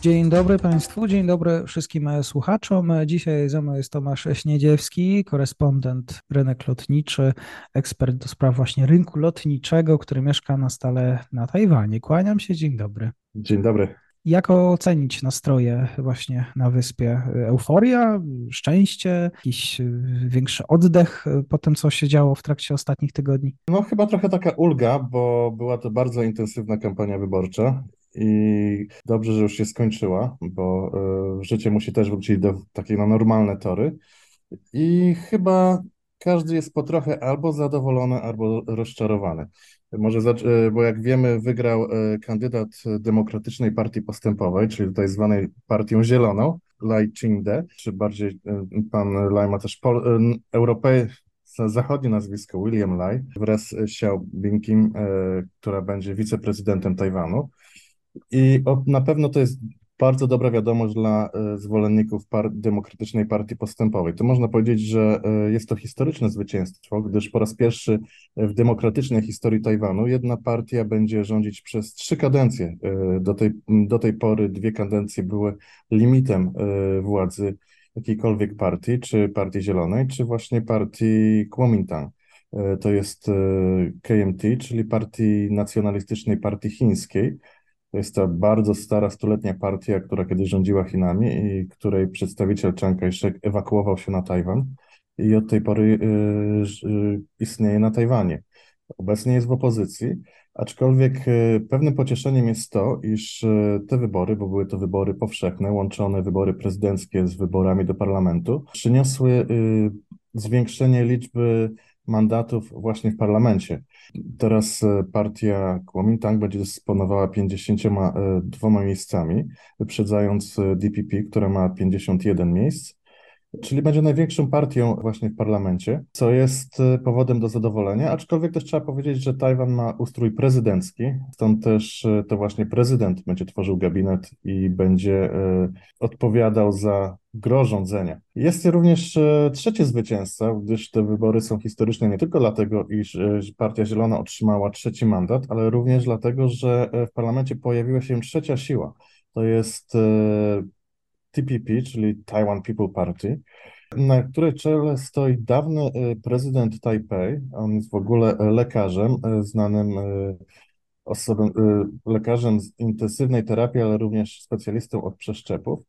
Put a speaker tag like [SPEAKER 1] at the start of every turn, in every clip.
[SPEAKER 1] Dzień dobry Państwu, dzień dobry wszystkim słuchaczom. Dzisiaj ze mną jest Tomasz Śniedziewski, korespondent rynek lotniczy, ekspert do spraw właśnie rynku lotniczego, który mieszka na stale na Tajwanie. Kłaniam się, dzień dobry.
[SPEAKER 2] Dzień dobry.
[SPEAKER 1] Jak ocenić nastroje właśnie na wyspie? Euforia, szczęście, jakiś większy oddech po tym, co się działo w trakcie ostatnich tygodni?
[SPEAKER 2] No chyba trochę taka ulga, bo była to bardzo intensywna kampania wyborcza i dobrze, że już się skończyła, bo y, życie musi też wrócić do takie no, normalne tory. I chyba każdy jest po trochę albo zadowolony, albo rozczarowany. Może, y, bo jak wiemy, wygrał y, kandydat Demokratycznej Partii Postępowej, czyli tutaj zwanej Partią Zieloną, Lai Ching-te, czy bardziej pan Lai ma też pol, Europej, zachodnie nazwisko William Lai, wraz z Xiao Bingkim, która będzie wiceprezydentem Tajwanu. I na pewno to jest bardzo dobra wiadomość dla e, zwolenników par Demokratycznej Partii Postępowej. To można powiedzieć, że e, jest to historyczne zwycięstwo, gdyż po raz pierwszy w demokratycznej historii Tajwanu jedna partia będzie rządzić przez trzy kadencje. E, do tej, do tej pory dwie kadencje były limitem władzy jakiejkolwiek partii, czy Partii Zielonej, czy właśnie partii Kuomintang. To jest KMT, czyli Partii Nacjonalistycznej Partii Chińskiej, to jest ta bardzo stara, stuletnia partia, która kiedyś rządziła Chinami i której przedstawiciel Chiang Kai-shek ewakuował się na Tajwan i od tej pory y, y, istnieje na Tajwanie. Obecnie jest w opozycji, aczkolwiek y, pewnym pocieszeniem jest to, iż te wybory, bo były to wybory powszechne, łączone wybory prezydenckie z wyborami do parlamentu, przyniosły zwiększenie liczby mandatów właśnie w parlamencie. Teraz e, partia Kuomintang będzie dysponowała 52 miejscami, wyprzedzając e, DPP, która ma 51 miejsc. Czyli będzie największą partią właśnie w parlamencie, co jest e, powodem do zadowolenia, aczkolwiek też trzeba powiedzieć, że Tajwan ma ustrój prezydencki, stąd też e, to właśnie prezydent będzie tworzył gabinet i będzie e, odpowiadał za gro rządzenia. Jest również trzeci zwycięzca, gdyż te wybory są historyczne nie tylko dlatego, iż Partia Zielona otrzymała trzeci mandat, ale również dlatego, że w parlamencie pojawiła się trzecia siła. To jest TPP, czyli Taiwan People Party, na której czele stoi dawny e, prezydent Tajpej. On jest w ogóle e, lekarzem, e, znanym osobą, lekarzem z intensywnej terapii, ale również specjalistą od przeszczepów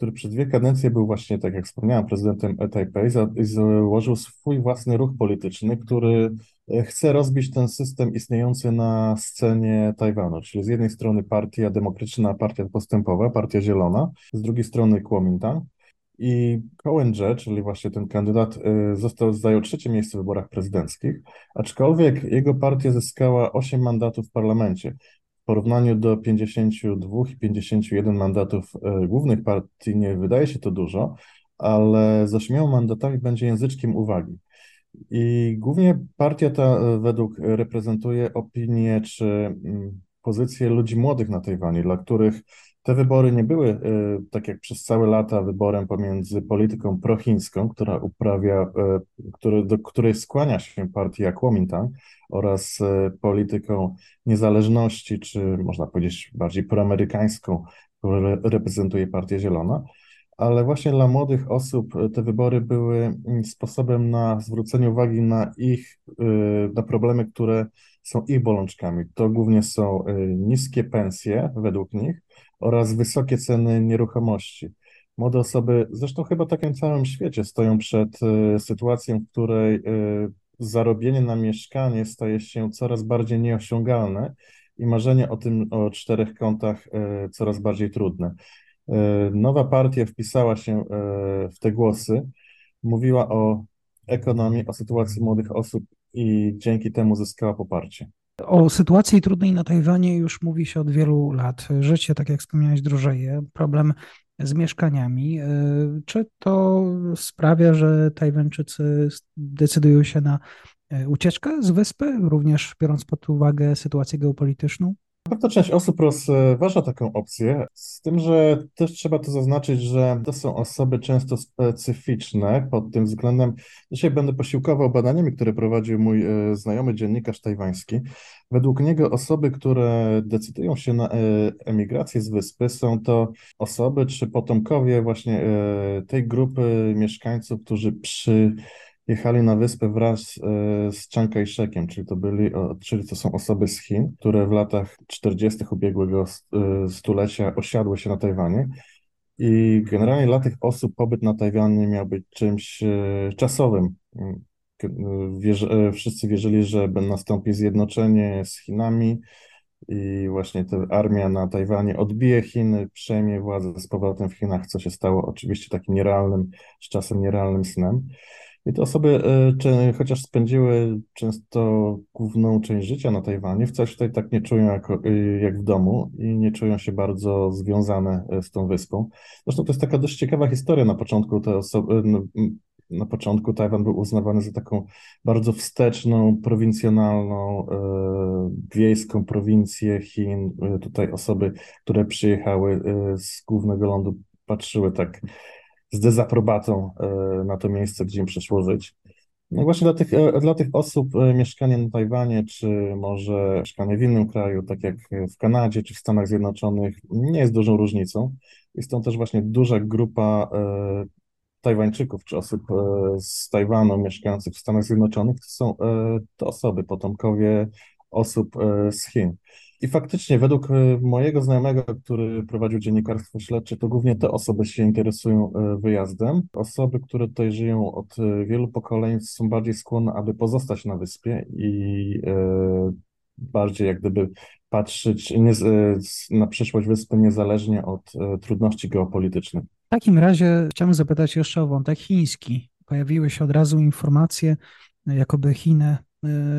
[SPEAKER 2] który przez dwie kadencje był właśnie, tak jak wspomniałem, prezydentem Taipei i założył swój własny ruch polityczny, który e, chce rozbić ten system istniejący na scenie Tajwanu, czyli z jednej strony partia demokratyczna, partia postępowa, partia zielona, z drugiej strony Kuomintang. I Je, czyli właśnie ten kandydat, e, został, zajął trzecie miejsce w wyborach prezydenckich, aczkolwiek jego partia zyskała 8 mandatów w parlamencie porównaniu do 52 i 51 mandatów e, głównych partii nie wydaje się to dużo, ale z ośmioma mandatami będzie języczkiem uwagi. I głównie partia ta e, według reprezentuje opinię czy mm, pozycję ludzi młodych na Tajwanie, dla których te wybory nie były, e, tak jak przez całe lata, wyborem pomiędzy polityką prochińską, która uprawia, który, do której skłania się partia Kuomintang, oraz e, polityką niezależności, czy można powiedzieć bardziej proamerykańską, którą reprezentuje Partia Zielona. Ale właśnie dla młodych osób te wybory były mm, sposobem na zwrócenie uwagi na ich, na problemy, które są ich bolączkami. To głównie są niskie pensje według nich oraz wysokie ceny nieruchomości. Młode osoby, zresztą chyba takim całym świecie, stoją przed sytuacją, w której zarobienie na mieszkanie staje się coraz bardziej nieosiągalne i marzenie o tym, o czterech kątach e, coraz bardziej trudne. E, nowa partia wpisała się e, w te głosy, mówiła o ekonomii, o sytuacji młodych osób i dzięki temu zyskała poparcie.
[SPEAKER 1] O sytuacji trudnej na Tajwanie już mówi się od wielu lat. Życie, tak jak wspomniałeś, drożeje. Problem z mieszkaniami. Czy to sprawia, że Tajwańczycy decydują się na ucieczkę z wyspy, również biorąc pod uwagę sytuację geopolityczną?
[SPEAKER 2] Pewna część osób rozważa taką opcję, z tym, że też trzeba to zaznaczyć, że to są osoby często specyficzne pod tym względem. Dzisiaj będę posiłkował badaniami, które prowadził mój e, znajomy dziennikarz tajwański. Według niego osoby, które decydują się na e, emigrację z wyspy, są to osoby czy potomkowie właśnie e, tej grupy mieszkańców, którzy przy jechali na wyspę wraz e, z Chiang Kai-shekiem, czyli to byli, czyli to są osoby z Chin, które w latach 40. ubiegłego e, stulecia osiadły się na Tajwanie. I generalnie dla tych osób pobyt na Tajwanie miał być czymś e, czasowym. Wierzy, wszyscy wierzyli, że nastąpi zjednoczenie z Chinami i właśnie ta armia na Tajwanie odbije Chiny, przejmie władzę z powrotem w Chinach, co się stało oczywiście takim nierealnym, z czasem nierealnym snem. I te osoby, e, czy, chociaż spędziły często główną część życia na Tajwanie, wcale się tutaj tak nie czują jak, e, jak w domu i nie czują się bardzo związane e, z tą wyspą. Zresztą to jest taka dość ciekawa historia. Na początku te osoby, na początku Tajwan był uznawany za taką bardzo wsteczną, prowincjonalną, wiejską prowincję Chin. Tutaj osoby, które przyjechały z głównego lądu, patrzyły tak z dezaprobatą e, na to miejsce, gdzie im przyszło żyć. No właśnie dla tych, e, dla tych osób e, mieszkanie na Tajwanie, czy może mieszkanie w innym kraju, tak jak w Kanadzie czy w Stanach Zjednoczonych, nie jest dużą różnicą. Jest to też właśnie duża grupa Tajwańczyków czy osób z Tajwanu mieszkających w Stanach Zjednoczonych. To są to osoby, potomkowie osób z Chin. I faktycznie, według e, mojego znajomego, który prowadził dziennikarstwo śledcze, to głównie te osoby się interesują e, wyjazdem. Osoby, które tutaj żyją od e, wielu pokoleń, są bardziej skłonne, aby pozostać na wyspie i bardziej jak gdyby patrzeć nie, na przyszłość wyspy niezależnie od trudności geopolitycznych.
[SPEAKER 1] W takim razie chciałbym zapytać jeszcze o wątek chiński. Pojawiły się od razu informacje, jakoby Chiny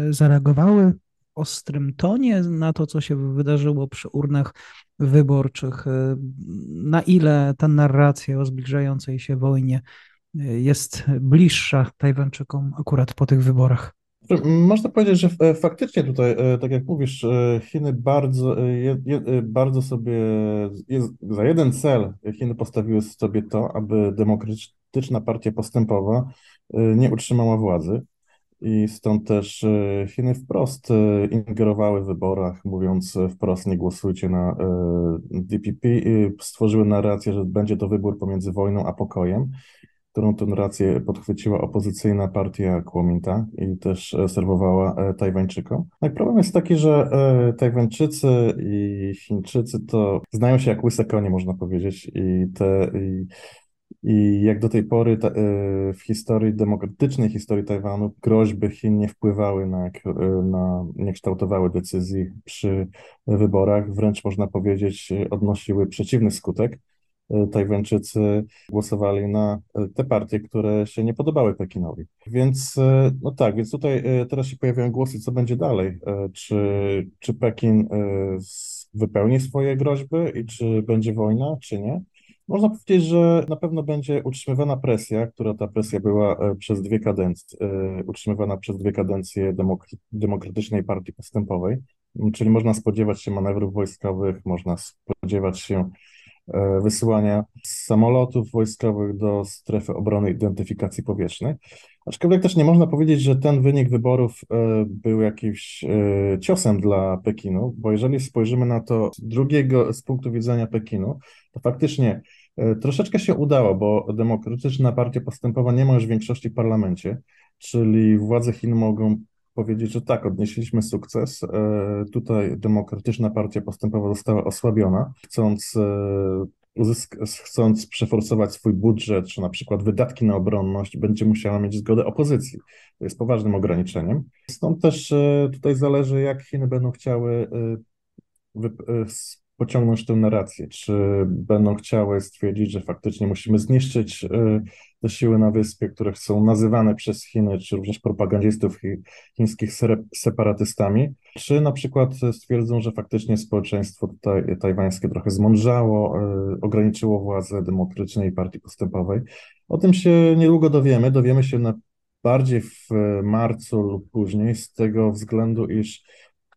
[SPEAKER 1] zareagowały ostrym tonie na to, co się wydarzyło przy urnach wyborczych. Na ile ta narracja o zbliżającej się wojnie jest bliższa Tajwańczykom akurat po tych wyborach?
[SPEAKER 2] Można powiedzieć, że faktycznie tutaj, e, tak jak mówisz, e, Chiny bardzo, e, bardzo sobie, za jeden cel Chiny postawiły sobie to, aby demokratyczna partia postępowa nie utrzymała władzy. I stąd też e, Chiny wprost e, ingerowały w wyborach, mówiąc e, wprost nie głosujcie na DPP. Stworzyły narrację, że będzie to wybór pomiędzy wojną a pokojem, którą tę narrację podchwyciła opozycyjna partia Kuomintang i też serwowała Tajwańczykom. No problem jest taki, że Tajwańczycy i Chińczycy to znają się jak łyse konie, można powiedzieć, i te i i jak do tej pory ta, e, w historii, demokratycznej historii Tajwanu, groźby Chin nie wpływały na, e, na, nie kształtowały decyzji przy wyborach, wręcz można powiedzieć, odnosiły przeciwny skutek. Tajwańczycy głosowali na te partie, które się nie podobały Pekinowi. Więc, no tak, więc tutaj teraz się pojawiają głosy, co będzie dalej. Czy, czy Pekin wypełni swoje groźby i czy będzie wojna, czy nie? Można powiedzieć, że na pewno będzie utrzymywana presja, która ta presja była e, przez dwie kadencje, utrzymywana przez dwie kadencje demok Demokratycznej Partii Postępowej, czyli można spodziewać się manewrów wojskowych, można spodziewać się e, wysyłania samolotów wojskowych do strefy obrony identyfikacji powietrznej. Aczkolwiek też nie można powiedzieć, że ten wynik wyborów był jakimś ciosem dla Pekinu, bo jeżeli spojrzymy na to z drugiego, z punktu widzenia Pekinu, to faktycznie E, troszeczkę się udało, bo Demokratyczna Partia Postępowa nie ma już większości w parlamencie, czyli władze Chin mogą powiedzieć, że tak, odnieśliśmy sukces. E, tutaj Demokratyczna Partia Postępowa została osłabiona, chcąc, e, uzysk- chcąc przeforsować swój budżet, czy na przykład wydatki na obronność, będzie musiała mieć zgodę opozycji. To jest poważnym ograniczeniem. Stąd też tutaj zależy, jak Chiny będą chciały pociągnąć tę narrację? Czy będą chciały stwierdzić, że faktycznie musimy zniszczyć te siły na wyspie, które są nazywane przez Chiny, czy również propagandzistów chińskich separatystami? Czy na przykład stwierdzą, że faktycznie społeczeństwo tutaj tajwańskie trochę zmądrzało, y, ograniczyło władzę demokratycznej partii postępowej? O tym się niedługo dowiemy. Dowiemy się na bardziej w marcu lub później, z tego względu, iż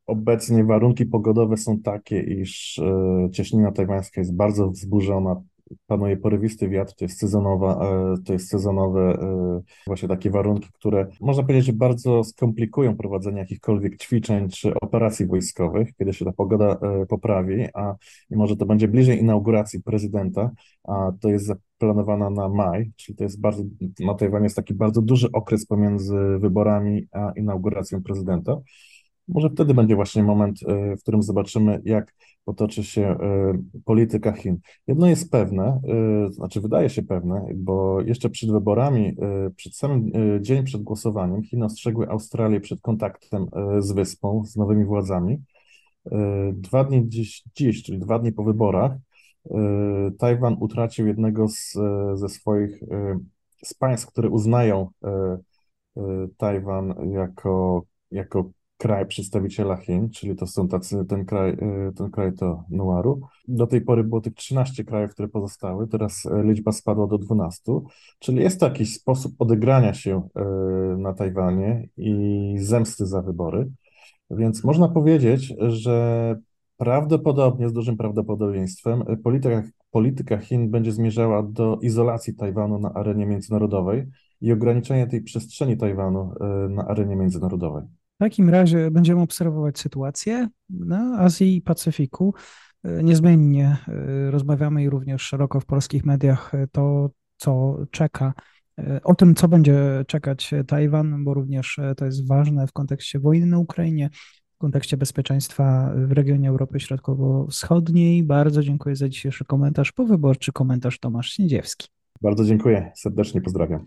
[SPEAKER 2] obecnie warunki pogodowe są takie, iż e, cieśnina tajwańska jest bardzo wzburzona, panuje porywisty wiatr, to jest sezonowa, e, to jest sezonowe e, właśnie takie warunki, które można powiedzieć, że bardzo skomplikują prowadzenie jakichkolwiek ćwiczeń czy operacji wojskowych, kiedy się ta pogoda e, poprawi, a może to będzie bliżej inauguracji prezydenta, a to jest zaplanowana na maj, czyli to jest bardzo, na Tajwanie jest taki bardzo duży okres pomiędzy wyborami a inauguracją prezydenta. Może wtedy będzie właśnie moment, w którym zobaczymy, jak potoczy się e, polityka Chin. Jedno jest pewne, e, znaczy wydaje się pewne, bo jeszcze przed wyborami, e, przed samym dzień przed głosowaniem, Chiny ostrzegły Australię przed kontaktem z wyspą, z nowymi władzami. Dwa dni dziś, dziś czyli dwa dni po wyborach, Tajwan utracił jednego z, ze swoich z państw, które uznają Tajwan jako, jako kraj przedstawiciela Chin, czyli to są tacy, ten kraj, y, ten kraj to Nuaru. Do tej pory było tych 13 krajów, które pozostały, teraz y, liczba spadła do 12, czyli jest to jakiś sposób odegrania się y, na Tajwanie i zemsty za wybory. Więc można powiedzieć, że prawdopodobnie, z dużym prawdopodobieństwem, polityka, polityka Chin będzie zmierzała do izolacji Tajwanu na arenie międzynarodowej i ograniczenia tej przestrzeni Tajwanu na arenie międzynarodowej.
[SPEAKER 1] W takim razie będziemy obserwować sytuację na Azji i Pacyfiku. Niezmiennie e, rozmawiamy i również szeroko w polskich mediach e, to, co czeka, e, o tym, co będzie czekać Tajwan, bo również to jest ważne w kontekście wojny na Ukrainie, w kontekście bezpieczeństwa w regionie Europy Środkowo-Wschodniej. Bardzo dziękuję za dzisiejszy komentarz, powyborczy komentarz Tomasz Śniedziewski.
[SPEAKER 2] Bardzo dziękuję, serdecznie pozdrawiam.